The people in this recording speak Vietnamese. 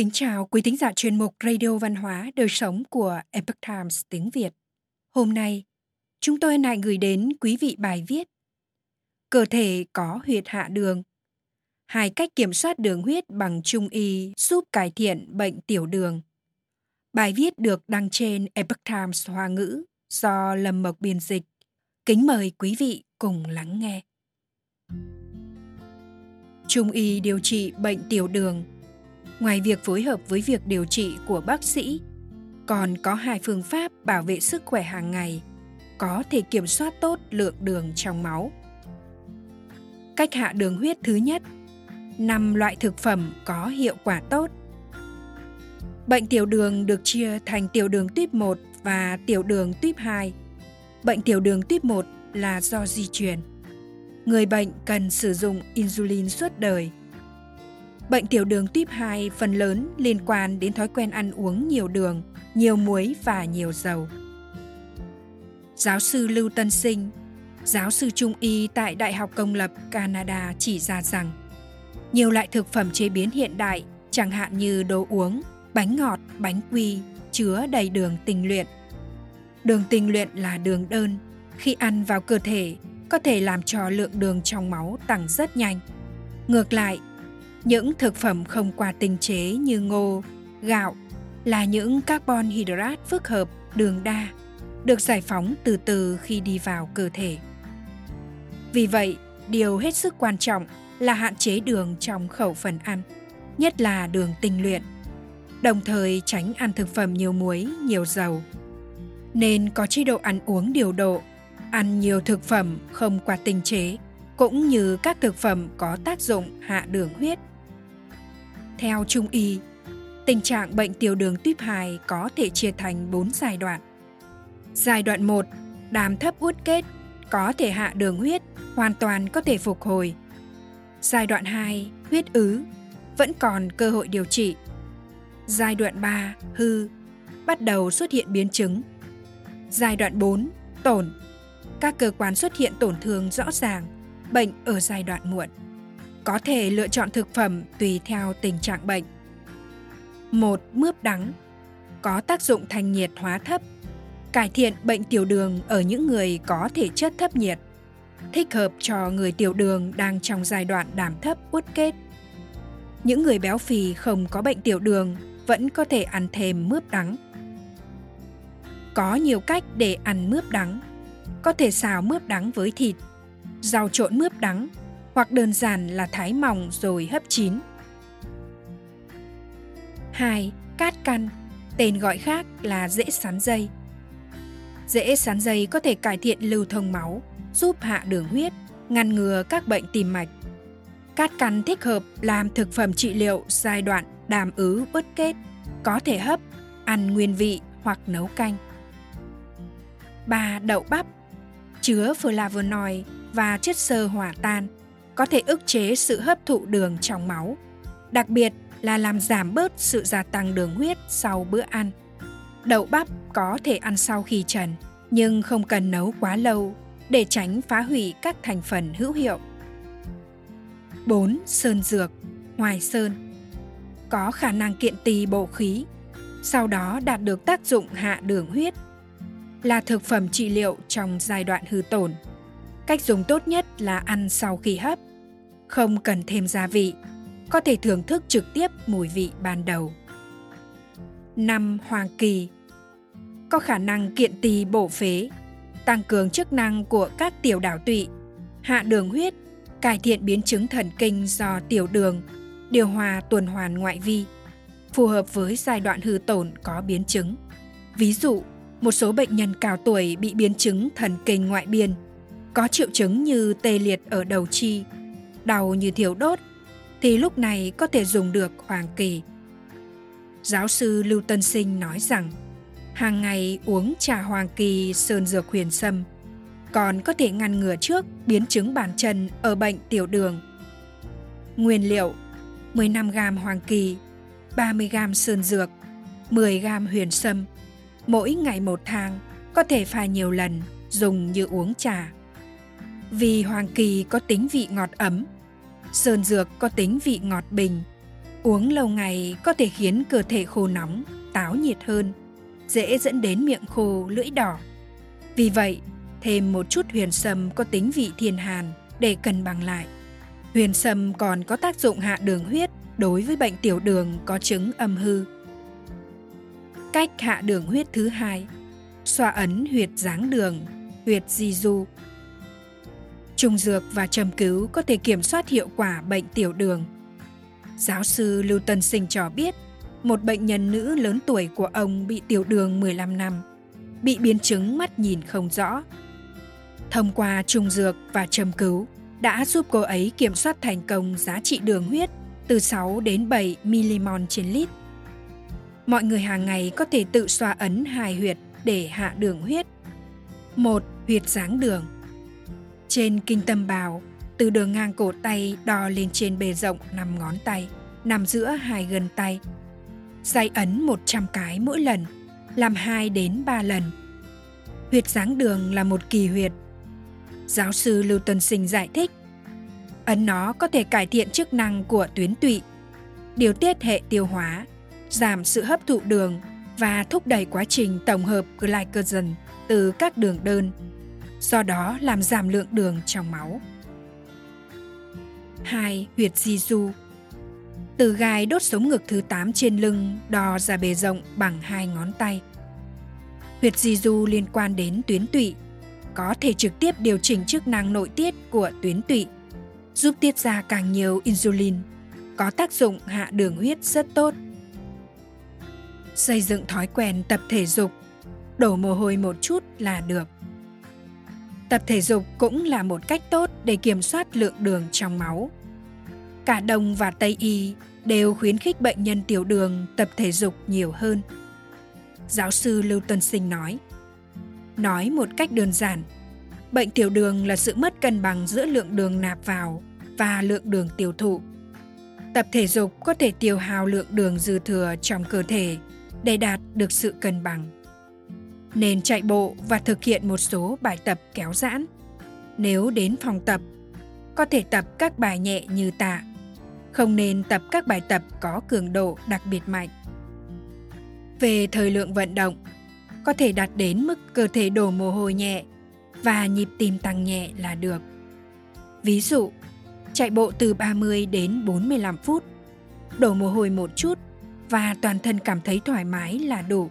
kính chào quý thính giả chuyên mục Radio Văn hóa Đời Sống của Epoch Times tiếng Việt. Hôm nay, chúng tôi lại gửi đến quý vị bài viết Cơ thể có huyệt hạ đường. Hai cách kiểm soát đường huyết bằng trung y giúp cải thiện bệnh tiểu đường. Bài viết được đăng trên Epoch Times Hoa ngữ do Lâm Mộc biên dịch. Kính mời quý vị cùng lắng nghe. Trung y điều trị bệnh tiểu đường ngoài việc phối hợp với việc điều trị của bác sĩ, còn có hai phương pháp bảo vệ sức khỏe hàng ngày, có thể kiểm soát tốt lượng đường trong máu cách hạ đường huyết thứ nhất, năm loại thực phẩm có hiệu quả tốt Bệnh tiểu đường được chia thành tiểu đường tuyếp 1 và tiểu đường tuyếp 2. Bệnh tiểu đường tuyếp 1 là do di truyền. Người bệnh cần sử dụng insulin suốt đời Bệnh tiểu đường tuyếp 2 phần lớn liên quan đến thói quen ăn uống nhiều đường, nhiều muối và nhiều dầu. Giáo sư Lưu Tân Sinh, giáo sư trung y tại Đại học Công lập Canada chỉ ra rằng nhiều loại thực phẩm chế biến hiện đại, chẳng hạn như đồ uống, bánh ngọt, bánh quy, chứa đầy đường tinh luyện. Đường tinh luyện là đường đơn, khi ăn vào cơ thể có thể làm cho lượng đường trong máu tăng rất nhanh. Ngược lại, những thực phẩm không qua tinh chế như ngô, gạo là những carbon hydrate phức hợp đường đa được giải phóng từ từ khi đi vào cơ thể. Vì vậy, điều hết sức quan trọng là hạn chế đường trong khẩu phần ăn, nhất là đường tinh luyện. Đồng thời tránh ăn thực phẩm nhiều muối, nhiều dầu. Nên có chế độ ăn uống điều độ, ăn nhiều thực phẩm không qua tinh chế, cũng như các thực phẩm có tác dụng hạ đường huyết theo Trung y, tình trạng bệnh tiểu đường tuyếp 2 có thể chia thành 4 giai đoạn. Giai đoạn 1, đàm thấp uất kết, có thể hạ đường huyết, hoàn toàn có thể phục hồi. Giai đoạn 2, huyết ứ, vẫn còn cơ hội điều trị. Giai đoạn 3, hư, bắt đầu xuất hiện biến chứng. Giai đoạn 4, tổn, các cơ quan xuất hiện tổn thương rõ ràng, bệnh ở giai đoạn muộn có thể lựa chọn thực phẩm tùy theo tình trạng bệnh. Một Mướp đắng có tác dụng thanh nhiệt hóa thấp, cải thiện bệnh tiểu đường ở những người có thể chất thấp nhiệt, thích hợp cho người tiểu đường đang trong giai đoạn đàm thấp uất kết. Những người béo phì không có bệnh tiểu đường vẫn có thể ăn thêm mướp đắng. Có nhiều cách để ăn mướp đắng. Có thể xào mướp đắng với thịt, rau trộn mướp đắng hoặc đơn giản là thái mỏng rồi hấp chín. 2. Cát căn, tên gọi khác là dễ sắn dây. Dễ sắn dây có thể cải thiện lưu thông máu, giúp hạ đường huyết, ngăn ngừa các bệnh tim mạch. Cát căn thích hợp làm thực phẩm trị liệu giai đoạn đàm ứ bất kết, có thể hấp, ăn nguyên vị hoặc nấu canh. 3. Đậu bắp chứa flavonoid và chất xơ hỏa tan – có thể ức chế sự hấp thụ đường trong máu, đặc biệt là làm giảm bớt sự gia tăng đường huyết sau bữa ăn. Đậu bắp có thể ăn sau khi trần, nhưng không cần nấu quá lâu để tránh phá hủy các thành phần hữu hiệu. 4. Sơn dược, ngoài sơn Có khả năng kiện tỳ bộ khí, sau đó đạt được tác dụng hạ đường huyết. Là thực phẩm trị liệu trong giai đoạn hư tổn. Cách dùng tốt nhất là ăn sau khi hấp không cần thêm gia vị, có thể thưởng thức trực tiếp mùi vị ban đầu. Năm Hoàng kỳ Có khả năng kiện tỳ bổ phế, tăng cường chức năng của các tiểu đảo tụy, hạ đường huyết, cải thiện biến chứng thần kinh do tiểu đường, điều hòa tuần hoàn ngoại vi, phù hợp với giai đoạn hư tổn có biến chứng. Ví dụ, một số bệnh nhân cao tuổi bị biến chứng thần kinh ngoại biên, có triệu chứng như tê liệt ở đầu chi, đau như thiểu đốt, thì lúc này có thể dùng được hoàng kỳ. Giáo sư Lưu Tân Sinh nói rằng, hàng ngày uống trà hoàng kỳ sơn dược huyền sâm, còn có thể ngăn ngừa trước biến chứng bàn chân ở bệnh tiểu đường. Nguyên liệu 15 g hoàng kỳ, 30 g sơn dược, 10 g huyền sâm. Mỗi ngày một thang, có thể pha nhiều lần, dùng như uống trà. Vì hoàng kỳ có tính vị ngọt ấm, sơn dược có tính vị ngọt bình. Uống lâu ngày có thể khiến cơ thể khô nóng, táo nhiệt hơn, dễ dẫn đến miệng khô, lưỡi đỏ. Vì vậy, thêm một chút huyền sâm có tính vị thiên hàn để cân bằng lại. Huyền sâm còn có tác dụng hạ đường huyết đối với bệnh tiểu đường có chứng âm hư. Cách hạ đường huyết thứ hai, xoa ấn huyệt dáng đường, huyệt di du. Trùng dược và châm cứu có thể kiểm soát hiệu quả bệnh tiểu đường. Giáo sư Lưu Tân Sinh cho biết, một bệnh nhân nữ lớn tuổi của ông bị tiểu đường 15 năm, bị biến chứng mắt nhìn không rõ. Thông qua trùng dược và châm cứu đã giúp cô ấy kiểm soát thành công giá trị đường huyết từ 6 đến 7 milimol trên lít. Mọi người hàng ngày có thể tự xoa ấn hai huyệt để hạ đường huyết. Một huyệt dáng đường. Trên kinh tâm bào, từ đường ngang cổ tay đo lên trên bề rộng 5 ngón tay, nằm giữa hai gân tay. Dây ấn 100 cái mỗi lần, làm 2 đến 3 lần. Huyệt dáng đường là một kỳ huyệt. Giáo sư Lưu Tuần Sinh giải thích, ấn nó có thể cải thiện chức năng của tuyến tụy, điều tiết hệ tiêu hóa, giảm sự hấp thụ đường và thúc đẩy quá trình tổng hợp glycogen từ các đường đơn, do đó làm giảm lượng đường trong máu. 2. Huyệt di du Từ gai đốt sống ngực thứ 8 trên lưng đo ra bề rộng bằng hai ngón tay. Huyệt di du liên quan đến tuyến tụy, có thể trực tiếp điều chỉnh chức năng nội tiết của tuyến tụy, giúp tiết ra càng nhiều insulin, có tác dụng hạ đường huyết rất tốt xây dựng thói quen tập thể dục đổ mồ hôi một chút là được tập thể dục cũng là một cách tốt để kiểm soát lượng đường trong máu. Cả đông và tây y đều khuyến khích bệnh nhân tiểu đường tập thể dục nhiều hơn. Giáo sư lưu tuân sinh nói nói một cách đơn giản, bệnh tiểu đường là sự mất cân bằng giữa lượng đường nạp vào và lượng đường tiêu thụ. Tập thể dục có thể tiêu hao lượng đường dư thừa trong cơ thể để đạt được sự cân bằng. Nên chạy bộ và thực hiện một số bài tập kéo giãn. Nếu đến phòng tập, có thể tập các bài nhẹ như tạ. Không nên tập các bài tập có cường độ đặc biệt mạnh. Về thời lượng vận động, có thể đạt đến mức cơ thể đổ mồ hôi nhẹ và nhịp tim tăng nhẹ là được. Ví dụ, chạy bộ từ 30 đến 45 phút, đổ mồ hôi một chút và toàn thân cảm thấy thoải mái là đủ.